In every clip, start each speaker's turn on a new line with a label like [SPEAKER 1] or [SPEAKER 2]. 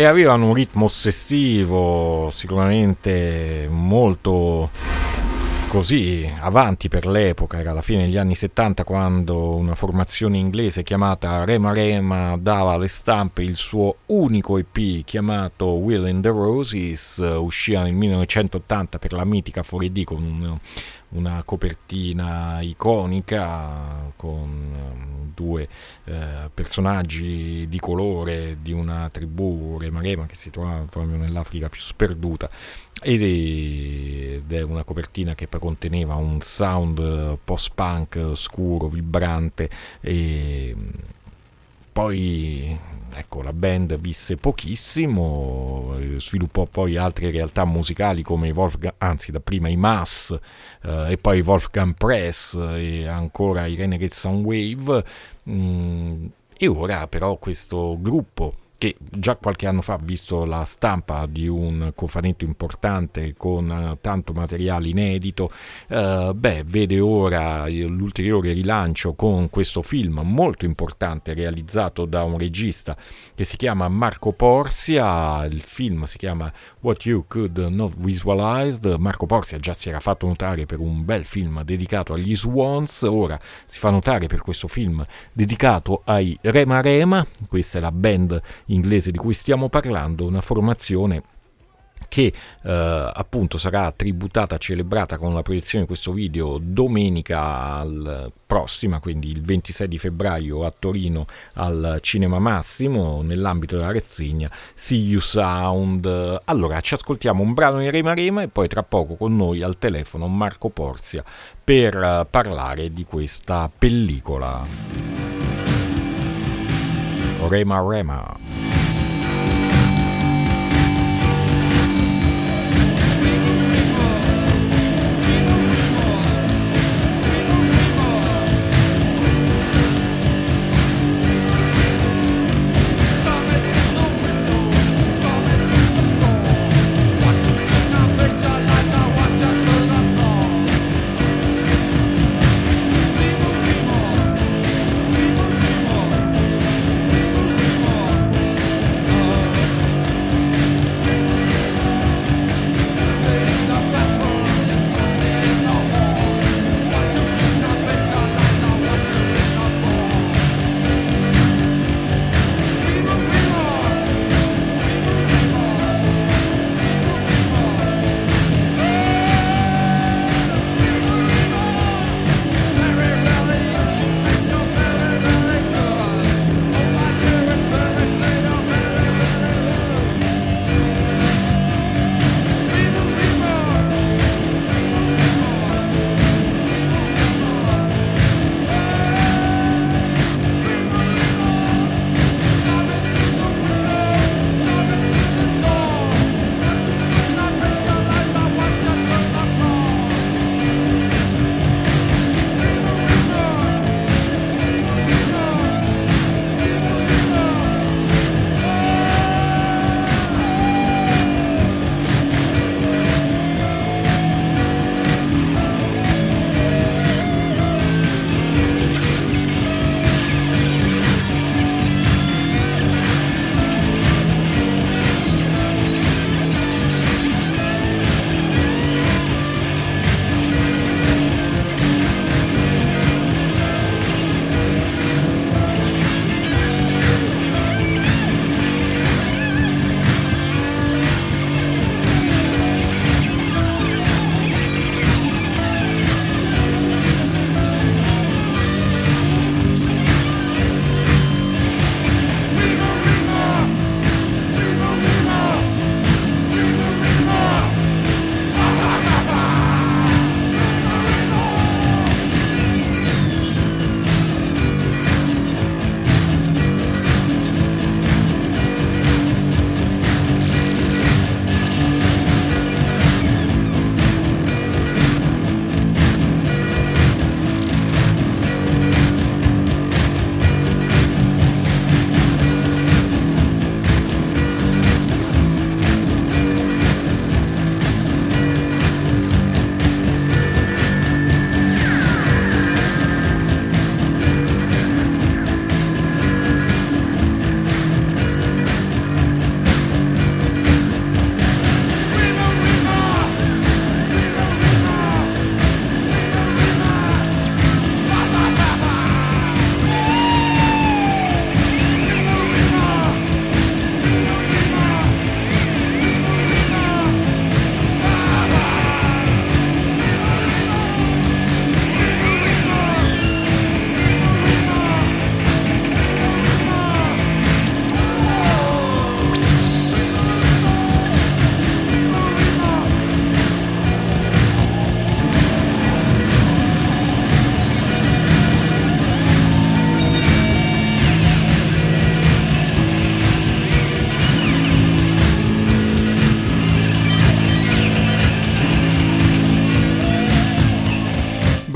[SPEAKER 1] e avevano un ritmo ossessivo sicuramente molto così avanti per l'epoca, era la fine degli anni 70 quando una formazione inglese chiamata Rema Rema dava alle stampe il suo unico EP chiamato Will and the Roses, usciva nel 1980 per la mitica 4D con un, una copertina iconica con um, due eh, personaggi di colore di una tribù Rema Rema che si trova proprio nell'Africa più sperduta ed è una copertina che poi conteneva un sound post-punk scuro, vibrante e poi ecco, la band visse pochissimo, sviluppò poi altre realtà musicali come i Wolfgang, anzi da i Mass eh, e poi Wolfgang Press e ancora i Renegade Soundwave mm, e ora però questo gruppo che già qualche anno fa ha visto la stampa di un cofanetto importante con eh, tanto materiale inedito, eh, beh, vede ora l'ulteriore rilancio con questo film molto importante realizzato da un regista che si chiama Marco Porsia, il film si chiama What You Could Not Visualize, Marco Porsia già si era fatto notare per un bel film dedicato agli Swans, ora si fa notare per questo film dedicato ai Rema Rema, questa è la band inglese di cui stiamo parlando, una formazione che eh, appunto sarà tributata, celebrata con la proiezione di questo video domenica prossima, quindi il 26 di febbraio a Torino al Cinema Massimo nell'ambito della rassegna See You Sound. Allora ci ascoltiamo un brano di Rema Rema e poi tra poco con noi al telefono Marco Porzia per uh, parlare di questa pellicola. Rema Rema.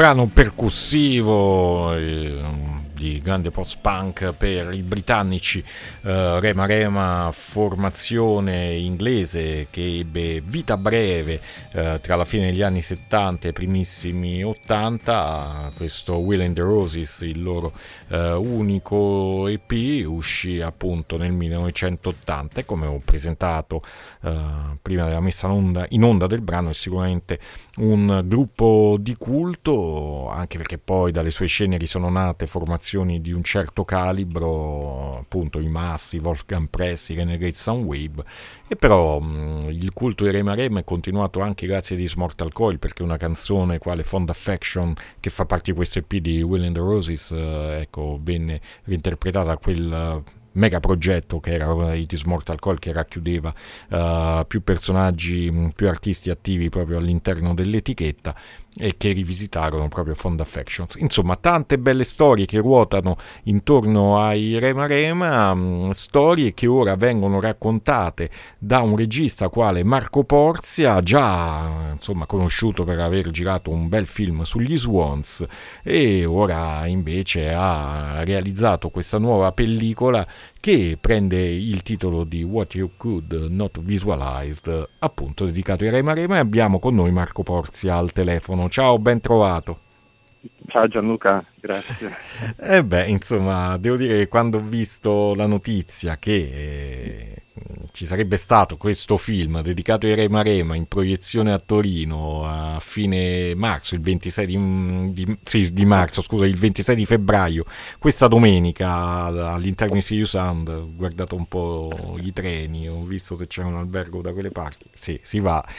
[SPEAKER 1] Brano percussivo. Di grande post-punk per i britannici, uh, Rema Rema, formazione inglese che ebbe vita breve uh, tra la fine degli anni 70 e i primissimi 80, questo Will and the Roses, il loro uh, unico EP, uscì appunto nel 1980 e come ho presentato prima della messa in onda, in onda del brano è sicuramente un gruppo di culto, anche perché poi dalle sue ceneri sono nate formazioni di un certo calibro, appunto i Massi, Wolfgang Press, i Renegade Soundwave, e però mh, il culto di Rema Rema è continuato anche grazie a This Mortal Coil, perché una canzone quale Fond Affection, che fa parte di questo EP di Will and the Roses, eh, ecco, venne reinterpretata a quel mega progetto che era It is Mortal Call che racchiudeva uh, più personaggi, più artisti attivi proprio all'interno dell'etichetta e che rivisitarono proprio Fond Affections. Insomma, tante belle storie che ruotano intorno ai Rema Rema, mh, storie che ora vengono raccontate da un regista quale Marco Porzia, già insomma, conosciuto per aver girato un bel film sugli Swans e ora invece ha realizzato questa nuova pellicola che prende il titolo di What You Could Not Visualized, appunto dedicato ai Rema Rema e abbiamo con noi Marco Porzia al telefono. Ciao, ben trovato.
[SPEAKER 2] Ciao Gianluca, grazie.
[SPEAKER 1] E eh beh, insomma, devo dire che quando ho visto la notizia che eh, ci sarebbe stato questo film dedicato ai Rema Rema in proiezione a Torino a fine marzo, il 26 di, di, sì, di marzo, scusa, il 26 di febbraio, questa domenica all'interno di Sirius Sound, ho guardato un po' i treni, ho visto se c'era un albergo da quelle parti, sì, si va,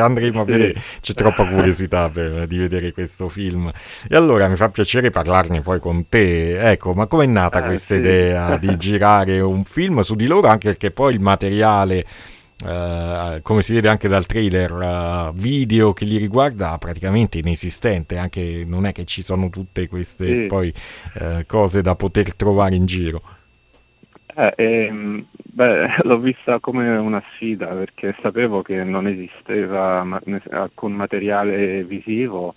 [SPEAKER 1] andremo a vedere, c'è troppa curiosità per, di vedere questo film. E allora mi fa piacere parlarne poi con te, ecco, ma com'è nata eh, questa sì. idea di girare un film su di loro anche perché poi il materiale Uh, come si vede anche dal trailer uh, video che li riguarda praticamente inesistente anche non è che ci sono tutte queste sì. poi uh, cose da poter trovare in giro
[SPEAKER 2] eh, ehm, beh, l'ho vista come una sfida perché sapevo che non esisteva ma- alcun materiale visivo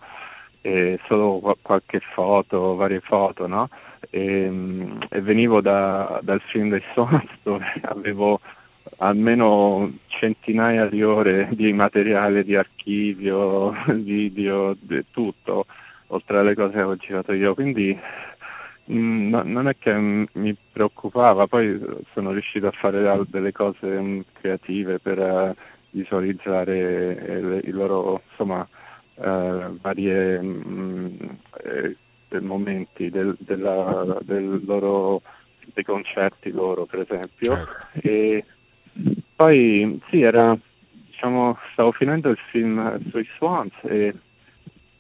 [SPEAKER 2] eh, solo qualche foto varie foto no? E, ehm, e venivo da, dal film dei Sons dove avevo almeno centinaia di ore di materiale di archivio, video, tutto, oltre alle cose che ho girato io. Quindi mh, mm, no, non è che mi preoccupava, poi sono riuscito a fare delle cose mh, mm, creative per uh, visualizzare eh, i loro insomma, uh, varie mh, mm, eh, momenti del, della, del loro, dei concerti loro per esempio certo. e poi sì era diciamo stavo finendo il film sui Swans e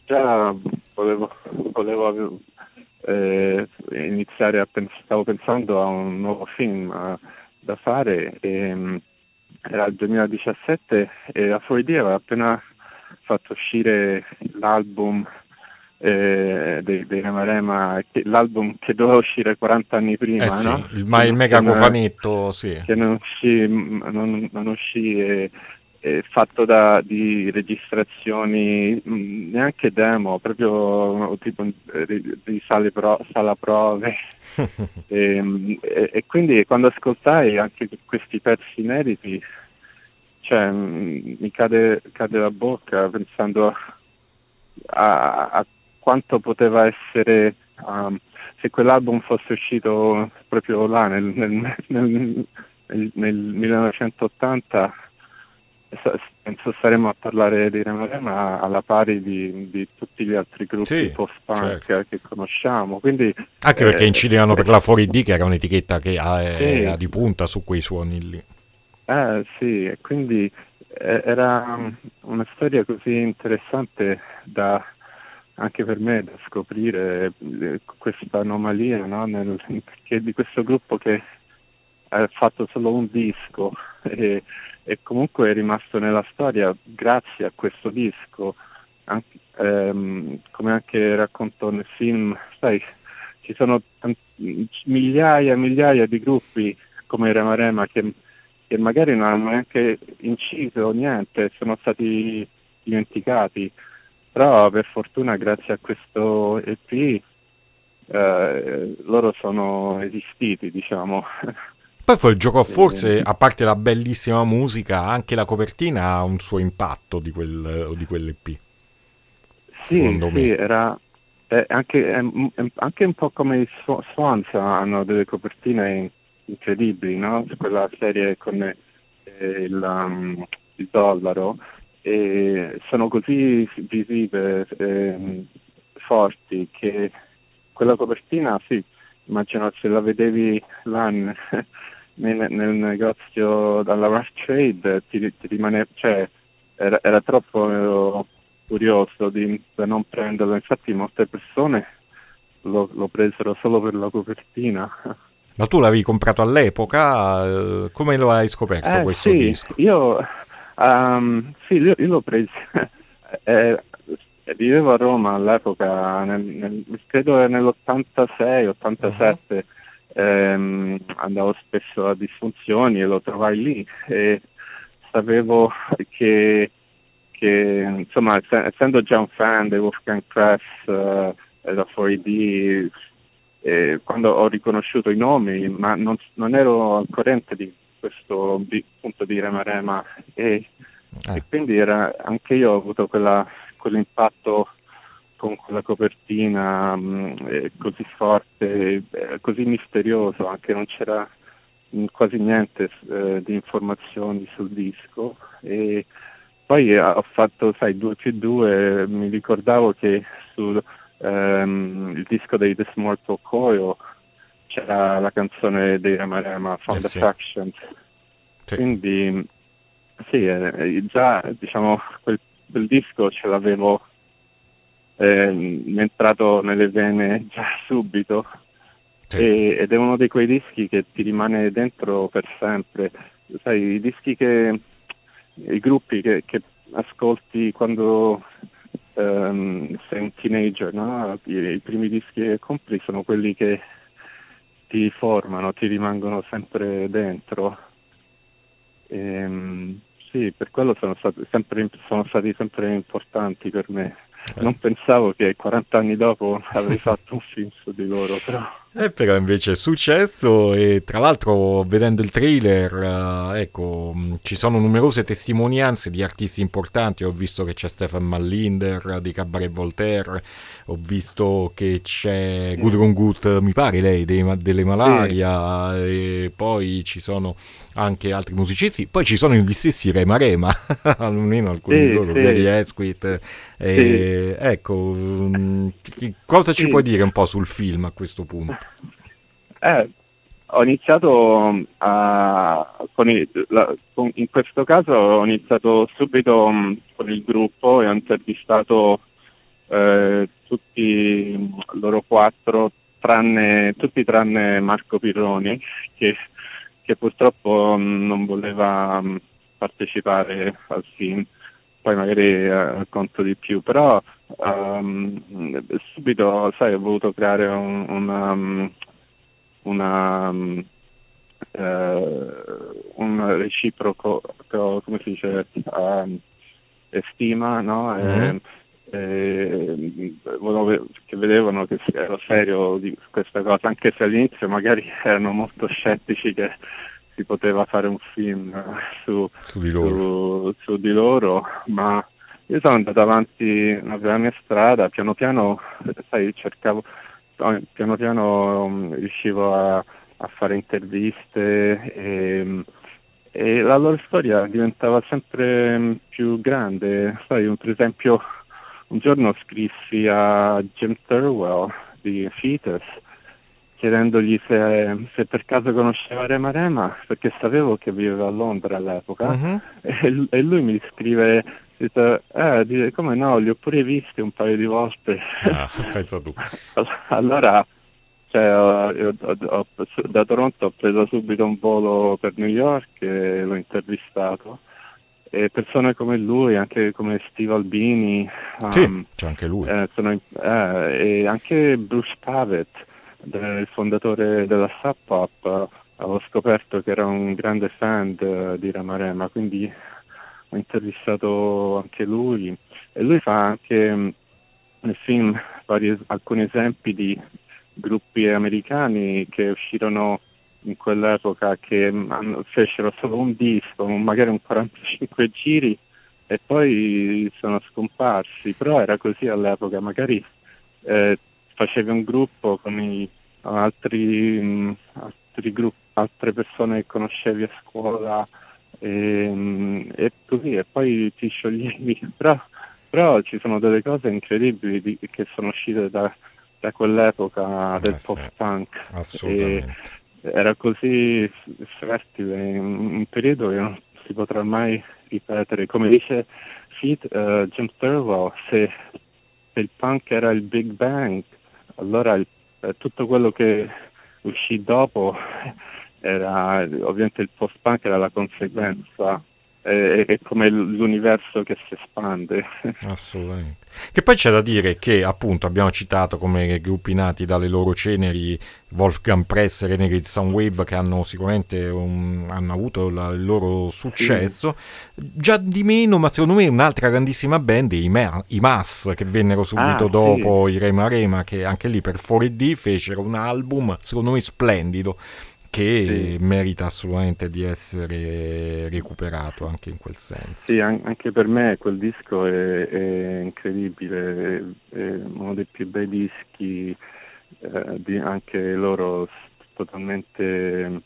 [SPEAKER 2] già volevo, volevo eh, iniziare a pensare stavo pensando a un nuovo film uh, da fare e, um, era il 2017 e a Fuori aveva appena fatto uscire l'album eh, dei, dei l'album che doveva uscire 40 anni prima,
[SPEAKER 1] eh sì,
[SPEAKER 2] no?
[SPEAKER 1] il, ma il mega cofanetto, sì.
[SPEAKER 2] Che non uscì, non, non uscì e, e fatto da, di registrazioni mh, neanche demo, proprio tipo di, di sale pro, sala prove. e, e, e, quindi quando ascoltai anche questi pezzi inediti, cioè, mh, mi cade, cade la bocca pensando a, a quanto poteva essere um, se quell'album fosse uscito proprio là nel, nel, nel, nel 1980 penso staremo a parlare di Remarema alla pari di, di, tutti gli altri gruppi sì, post-punk certo. che conosciamo. Quindi,
[SPEAKER 1] Anche perché eh, incidevano per la Fuori D, che era un'etichetta che ha, sì. era di punta su quei suoni lì.
[SPEAKER 2] Eh sì, e quindi eh, era una storia così interessante da, anche per me da scoprire eh, questa anomalia no? Nel, di questo gruppo che ha fatto solo un disco e, e, comunque è rimasto nella storia grazie a questo disco, anche, ehm, come anche racconto nel film, sai, ci sono tanti, migliaia e migliaia di gruppi come Rema Rema che, che magari non hanno neanche inciso niente, sono stati dimenticati però per fortuna grazie a questo EP eh, loro sono esistiti, diciamo.
[SPEAKER 1] Poi fu il gioco, forse, a parte la bellissima musica, anche la copertina ha un suo impatto di, quel, di quell'EP.
[SPEAKER 2] Sì, sì, era eh, anche, eh, anche, un po' come i Swans hanno delle copertine incredibili, no? Quella serie con eh, il, um, il, dollaro, e sono così visive, eh, forti, che quella copertina, sì, immagino se la vedevi là nel, nel negozio dalla Rough Trade ti, ti rimane, cioè, era, era troppo curioso di, da non prenderlo, infatti molte persone lo, lo, presero solo per la copertina.
[SPEAKER 1] Ma tu l'avevi comprato all'epoca? Eh, come lo hai scoperto
[SPEAKER 2] eh,
[SPEAKER 1] questo
[SPEAKER 2] sì,
[SPEAKER 1] disco?
[SPEAKER 2] Io, um, sì, io, io l'ho preso. eh, vivevo a Roma all'epoca, nel, nel, credo nell'86-87. Uh-huh ehm, andavo spesso a disfunzioni e lo trovai lì e sapevo che, che insomma essendo già un fan di Wolfgang Press uh, e da 4D eh, quando ho riconosciuto i nomi ma non, non ero al corrente di questo di, punto di Rema Rema e, eh. e quindi era, anche io ho avuto quella, quell'impatto con quella copertina mh, mm, eh, così forte, eh, così misterioso, anche non c'era mh, quasi niente eh, di informazioni sul disco. E poi ho fatto, sai, 2 più 2, mi ricordavo che sul ehm, disco dei The Small Coil c'era la canzone dei Ramarema, From eh the sì. Factions. Sì. Quindi sì, eh, già diciamo quel, quel disco ce l'avevo eh, entrato nelle vene già subito sì. e, ed è uno di quei dischi che ti rimane dentro per sempre. Sai, i dischi che, i gruppi che, che ascolti quando um, sei un teenager, no? I, I, primi dischi che compri sono quelli che ti formano, ti rimangono sempre dentro. E, um, sì, per quello sono stati, sempre, sono stati sempre importanti per me. Non pensavo che 40 anni dopo avrei fatto un film su di loro, però.
[SPEAKER 1] Eh, però invece è successo e tra l'altro vedendo il trailer, eh, ecco, ci sono numerose testimonianze di artisti importanti, ho visto che c'è Stefan Mallinder di Cabaret Voltaire, ho visto che c'è mm. Gudrun Gut, mi pare lei, dei, delle Malaria, sì. e poi ci sono anche altri musicisti, poi ci sono gli stessi Rema Rema, almeno alcuni sì, loro, sì. Gary Esquith, e, ecco, mm, cosa ci puoi dire un po' sul film a questo punto?
[SPEAKER 2] Eh, ho iniziato a, con il, la, con, in questo caso ho iniziato subito um, con il gruppo e ho intervistato eh, tutti loro quattro, tranne, tutti tranne Marco Pirroni, che, che purtroppo non voleva partecipare al film, poi magari uh, conto di più, però um, subito sai, ho voluto creare un, una, una, um, uh, un reciproco, come si dice, uh, stima, no? Mm-hmm. E, che vedevano che ero serio di questa cosa, anche se all'inizio magari erano molto scettici che si poteva fare un film su, su, di, loro. Su, su di loro, ma io sono andato avanti nella mia strada, piano piano, sai, cercavo, piano piano um, riuscivo a, a, fare interviste e, e, la loro storia diventava sempre um, più grande. Sai, per esempio, un giorno scrissi a Jim Thurwell di Fetus chiedendogli se, se, per caso conosceva Rema Rema, perché sapevo che viveva a Londra all'epoca, uh-huh. e, e, lui mi scrive Dice, eh, dice, come no, li ho pure visti un paio di volte.
[SPEAKER 1] Ah, pensa tu.
[SPEAKER 2] allora, cioè, ho, ho, ho, da Toronto ho preso subito un volo per New York e l'ho intervistato. E persone come lui, anche come Steve Albini,
[SPEAKER 1] sì, um, c'è anche lui.
[SPEAKER 2] Eh, sono, eh, e anche Bruce Pavitt, il fondatore della Sub Pop, avevo scoperto che era un grande fan di Ramarema, quindi ho intervistato anche lui e lui fa anche mm, nel film vari, alcuni esempi di gruppi americani che uscirono in quell'epoca che mm, fecero solo un disco, magari un 45 giri e poi sono scomparsi, però era così all'epoca, magari eh, facevi un gruppo con i, altri, mh, altri gruppi, altre persone che conoscevi a scuola e, mh, e così e poi ti scioglievi, però, però, ci sono delle cose incredibili di, che sono uscite da, da quell'epoca del eh, post-punk.
[SPEAKER 1] Assolutamente.
[SPEAKER 2] E era così fertile un periodo che non si potrà mai ripetere. Come dice Fit, uh, Jim Thurwell, se, se, il punk era il Big Bang, allora il, eh, tutto quello che uscì dopo era ovviamente il post-punk era la conseguenza è, è come l'universo che si espande.
[SPEAKER 1] Assolutamente. Che poi c'è da dire che appunto abbiamo citato come gruppi nati dalle loro ceneri Wolfgang Press e Renegade Soundwave che hanno sicuramente un, hanno avuto la, il loro successo. Sì. Già di meno, ma secondo me un'altra grandissima band i, Ma, i Mass che vennero subito ah, dopo sì. i Rema Rema che anche lì per 4D fecero un album secondo me splendido che sì. merita assolutamente di essere recuperato anche in quel senso.
[SPEAKER 2] Sì, anche per me quel disco è, è incredibile, è, uno dei più bei dischi, eh, di, anche loro totalmente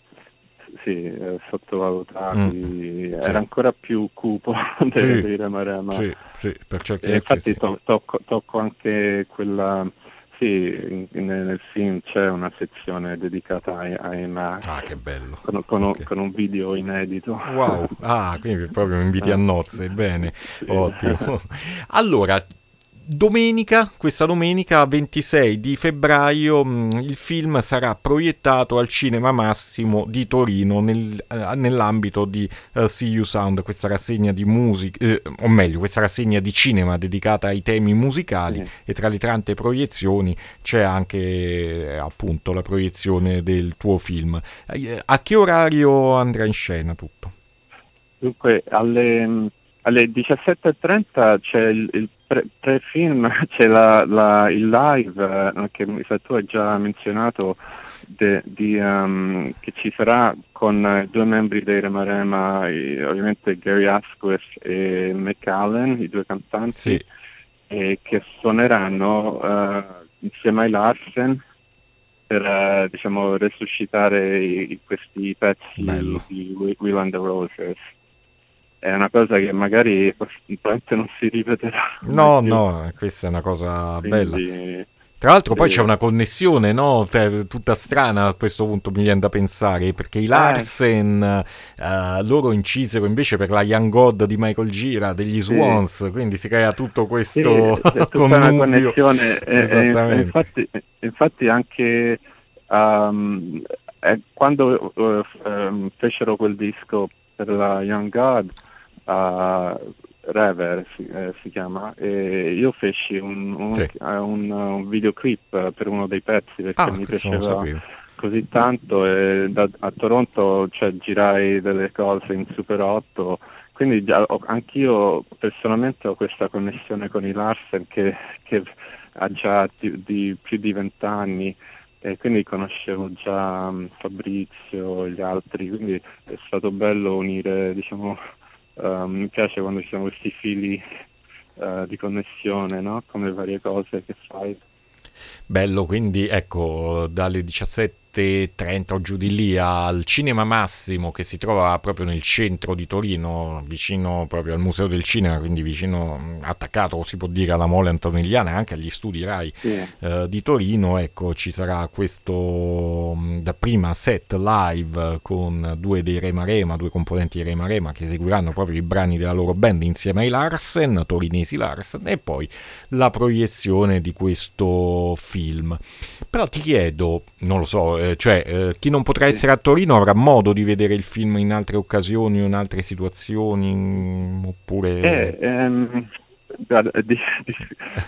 [SPEAKER 2] sì, eh, sottovalutati, mm, era sì. ancora più cupo
[SPEAKER 1] sì, di Rema Rema. Sì, sì, per certi
[SPEAKER 2] versi. Infatti to- tocco, tocco anche quella sì, nel film c'è una sezione dedicata ai, ai Mac.
[SPEAKER 1] Ah, che bello.
[SPEAKER 2] Con, con, okay. con, un video inedito.
[SPEAKER 1] Wow, ah, quindi proprio inviti a nozze, bene, sì. ottimo. Allora, domenica, questa domenica 26 di febbraio, mm, il film sarà proiettato al Cinema Massimo di Torino nel, eh, nell'ambito di uh, See You Sound, questa rassegna di musica, eh, o meglio, questa rassegna di cinema dedicata ai temi musicali mm. e tra le tante proiezioni c'è anche eh, appunto la proiezione del tuo film. A che orario andrà in scena tutto?
[SPEAKER 2] Dunque, alle, alle 17.30 c'è il, il pre, pre-film c'è la, la, il live eh, che tu hai già menzionato de, di, um, che ci sarà con eh, due membri dei Remarema, ovviamente Gary Asquith e McAllen, i due cantanti, sì. e che suoneranno uh, insieme ai Larsen per uh, diciamo, resuscitare i, questi pezzi Bello. di Will and the Roses è una cosa che magari probabilmente non si ripeterà.
[SPEAKER 1] No, no, questa è una cosa Quindi, bella. Tra l'altro poi c'è una connessione, no? Cioè, tutta strana a questo punto mi viene da pensare, perché i eh. Larsen eh. uh, loro incisero invece per la Young God di Michael Gira degli Swans, sì. quindi si crea tutto questo
[SPEAKER 2] sì, tutta una connessione. Esattamente. Eh, infatti, infatti anche um, eh, quando uh, fecero quel disco per la Young God, a Rever si, eh, si, chiama e io feci un, un, sì. un, un, videoclip per uno dei pezzi perché ah, mi piaceva così tanto e da, a Toronto cioè, girai delle cose in Super 8 quindi già, ho, anch'io personalmente ho questa connessione con i Larsen che, che ha già di, di più di vent'anni e quindi conoscevo già Fabrizio e gli altri, quindi è stato bello unire diciamo, Uh, mi piace quando ci sono questi fili uh, di connessione, no? come varie cose che fai.
[SPEAKER 1] Bello, quindi ecco, dalle 17 7.30 o giù di lì al Cinema Massimo che si trova proprio nel centro di Torino, vicino proprio al Museo del Cinema, quindi vicino, attaccato si può dire alla Mole Antonigliana e anche agli studi RAI sì. eh, di Torino, ecco ci sarà questo da prima set live con due dei Rema Rema, due componenti di Rema Rema che eseguiranno proprio i brani della loro band insieme ai Larsen, torinesi Larsen e poi la proiezione di questo film. Però ti chiedo, non lo so, eh, cioè eh, chi non potrà essere a Torino avrà modo di vedere il film in altre occasioni o in altre situazioni mm, oppure...
[SPEAKER 2] Eh, ehm, di, di,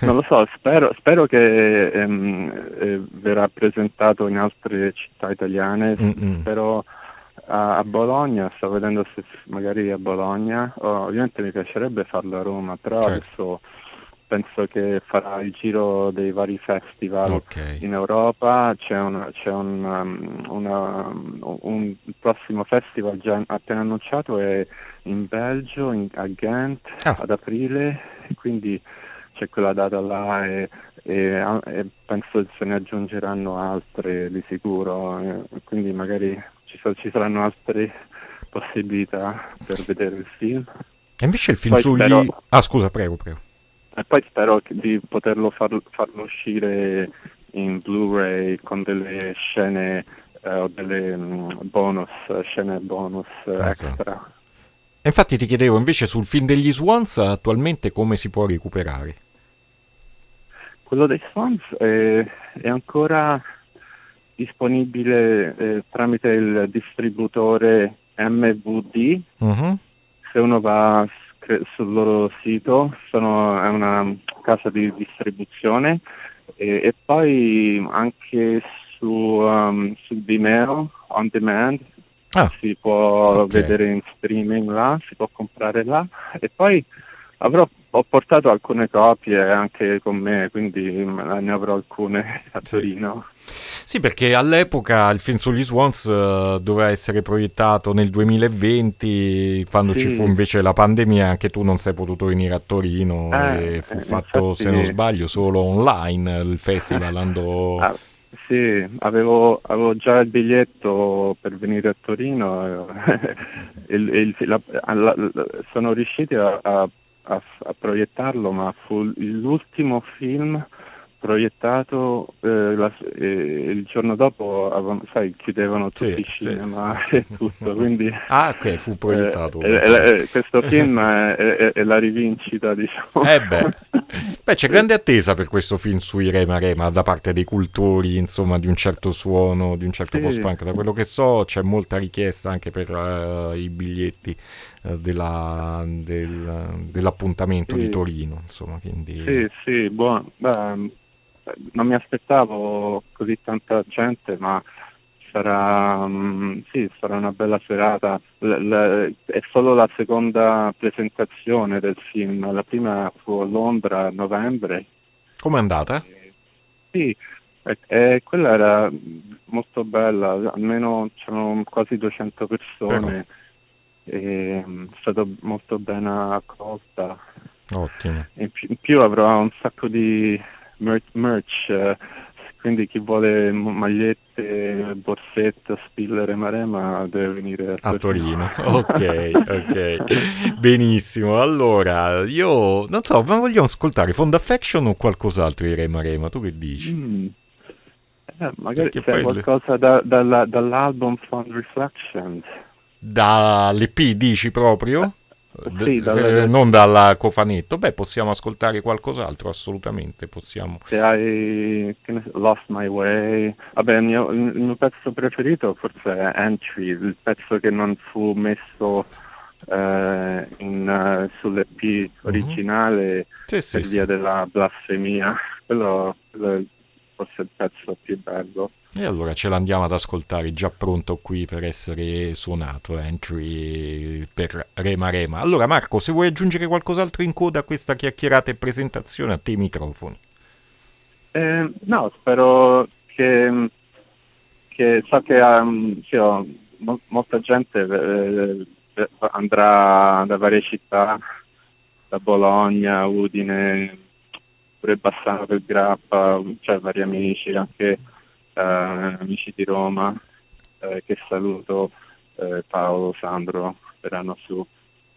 [SPEAKER 2] non lo so, spero, spero che ehm, eh, verrà presentato in altre città italiane, Mm-mm. spero a, a, Bologna, sto vedendo se magari a Bologna, oh, ovviamente mi piacerebbe farlo a Roma, però certo. adesso penso che farà il giro dei vari festival okay. in Europa, c'è, una, c'è un, um, una, un, prossimo festival già appena annunciato è in Belgio, in, a Ghent, ah. ad aprile, quindi c'è quella data là e, e, e penso se ne aggiungeranno altre di sicuro, e, quindi magari ci, ci saranno altre possibilità per vedere il film.
[SPEAKER 1] E invece il film Poi sugli... Spero... Ah scusa, prego, prego.
[SPEAKER 2] E poi spero di poterlo farlo, farlo uscire in Blu-ray con delle scene eh, o delle um, bonus, scene bonus ah, extra.
[SPEAKER 1] E infatti ti chiedevo invece sul film degli Swans attualmente come si può recuperare?
[SPEAKER 2] Quello dei Swans è, è ancora disponibile eh, tramite il distributore MVD. Uh-huh. Se uno va sul loro sito, sono, è una casa di distribuzione e, e poi anche su, um, su Vimeo on demand ah, si può okay. vedere in streaming là, si può comprare là e poi avrò ho portato alcune copie anche con me, quindi ne avrò alcune a Torino.
[SPEAKER 1] Sì, perché all'epoca il film sugli Swans uh, doveva essere proiettato nel 2020, quando sì. ci fu invece la pandemia, anche tu non sei potuto venire a Torino eh, e fu eh, fatto, infatti... se non sbaglio, solo online il festival andò...
[SPEAKER 2] Ah, sì, avevo, avevo, già il biglietto per venire a Torino, il, il, la, la, sono riusciti a, a a, a proiettarlo, ma fu l'ultimo film proiettato eh, la, eh, il giorno dopo avevano, sai, chiudevano tutti sì, i cinema sì, e tutto quindi
[SPEAKER 1] ah ok fu proiettato
[SPEAKER 2] eh, eh, eh questo film è, è, è, la rivincita diciamo.
[SPEAKER 1] Eh beh. beh c'è grande attesa per questo film sui Rema Rema da parte dei cultori insomma di un certo suono di un certo post-punk. Da quello che so c'è molta richiesta anche per uh, i biglietti uh, della, del, dell'appuntamento di Torino insomma quindi
[SPEAKER 2] sì sì buono Beh, non mi aspettavo così tanta gente, ma sarà, um, sì, sarà una bella serata. L- l- è solo la seconda presentazione del film, la prima fu a Londra a novembre.
[SPEAKER 1] Com'è andata?
[SPEAKER 2] Eh, sì, e, e quella era molto bella, almeno c'erano quasi 200 persone. E, um, è stata molto ben accolta.
[SPEAKER 1] Ottimo.
[SPEAKER 2] In più, in più avrò un sacco di merch, merch eh, quindi chi vuole magliette, borsette, spiller e marema deve venire
[SPEAKER 1] a Torino. A Torino. ok, ok. Benissimo. Allora, io non so, ma vogliamo ascoltare Fond Affection o qualcos'altro di Re Marema? Tu che dici? Mm.
[SPEAKER 2] Eh, magari c'è qualcosa da, dalla, dall'album Fond Reflections.
[SPEAKER 1] Dall'EP dici proprio? Sì, dalle... non dal cofanetto, beh, possiamo ascoltare qualcos'altro, assolutamente possiamo.
[SPEAKER 2] Se hai Lost My Way, vabbè, il mio, il mio pezzo preferito forse è Entry, il pezzo che non fu messo eh, in, uh, sull'EP mhm. originale mm-hmm. sì, per sì, via sì. della blasfemia, quello, quello è forse il pezzo più bello.
[SPEAKER 1] E allora ce l'andiamo ad ascoltare già pronto qui per essere suonato, entry per Rema Rema. Allora Marco, se vuoi aggiungere qualcos'altro in coda a questa chiacchierata e presentazione, a te i microfoni.
[SPEAKER 2] Eh, no, spero che, che so che um, sì, ho, mo- molta gente eh, andrà da varie città, da Bologna, Udine, pure Bassano del Grappa, cioè vari amici anche eh, amici di Roma eh, che saluto, eh, Paolo, Sandro, verranno su.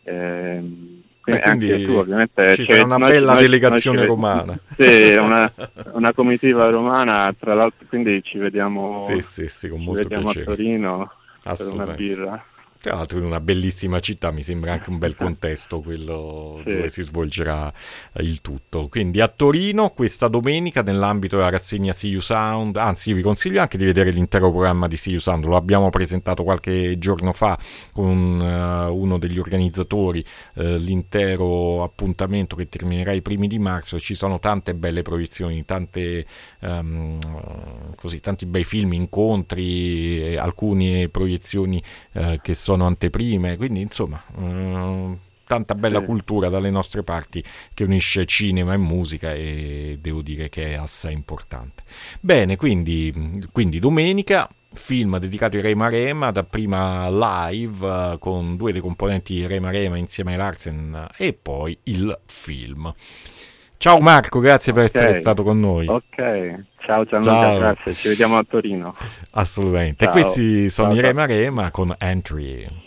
[SPEAKER 1] Ehm, quindi, quindi tu, ovviamente, ci sarà una noi, bella noi, delegazione noi romana.
[SPEAKER 2] Sì, una, una, comitiva romana, tra l'altro, quindi ci vediamo,
[SPEAKER 1] sì, sì, sì, con
[SPEAKER 2] ci
[SPEAKER 1] molto
[SPEAKER 2] vediamo a Torino per una birra.
[SPEAKER 1] Tra l'altro in una bellissima città, mi sembra anche un bel contesto quello sì. dove si svolgerà il tutto. Quindi a Torino questa domenica nell'ambito della rassegna See You Sound, anzi io vi consiglio anche di vedere l'intero programma di See You Sound, lo abbiamo presentato qualche giorno fa con uh, uno degli organizzatori, uh, l'intero appuntamento che terminerà i primi di marzo, ci sono tante belle proiezioni, tante, um, così, tanti bei film, incontri, alcune proiezioni uh, che sono sono anteprime, quindi insomma... Uh,
[SPEAKER 3] tanta bella sì. cultura dalle nostre parti che unisce cinema e musica e devo dire che è assai importante. Bene, quindi, quindi domenica film dedicato ai Rema Rema, dapprima live eh, con due dei componenti Rema Rema insieme ai Larsen e poi il film. Ciao Marco, grazie okay. per essere stato con noi.
[SPEAKER 2] Ok, ciao Gianluca, ciao. grazie, ci vediamo a Torino.
[SPEAKER 3] Assolutamente. Ciao. E questi sono ciao, i Rema Rema con Entry.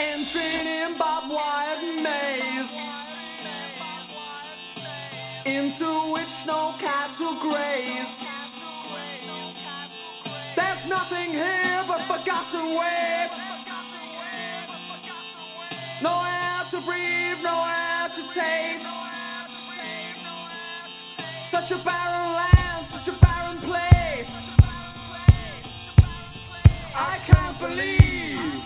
[SPEAKER 4] Entering in barbed wire maze into which no cattle graze. There's nothing here but forgotten waste. No air to breathe, no air to taste. Such a barren land, such a barren place. I can't believe.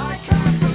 [SPEAKER 4] I can't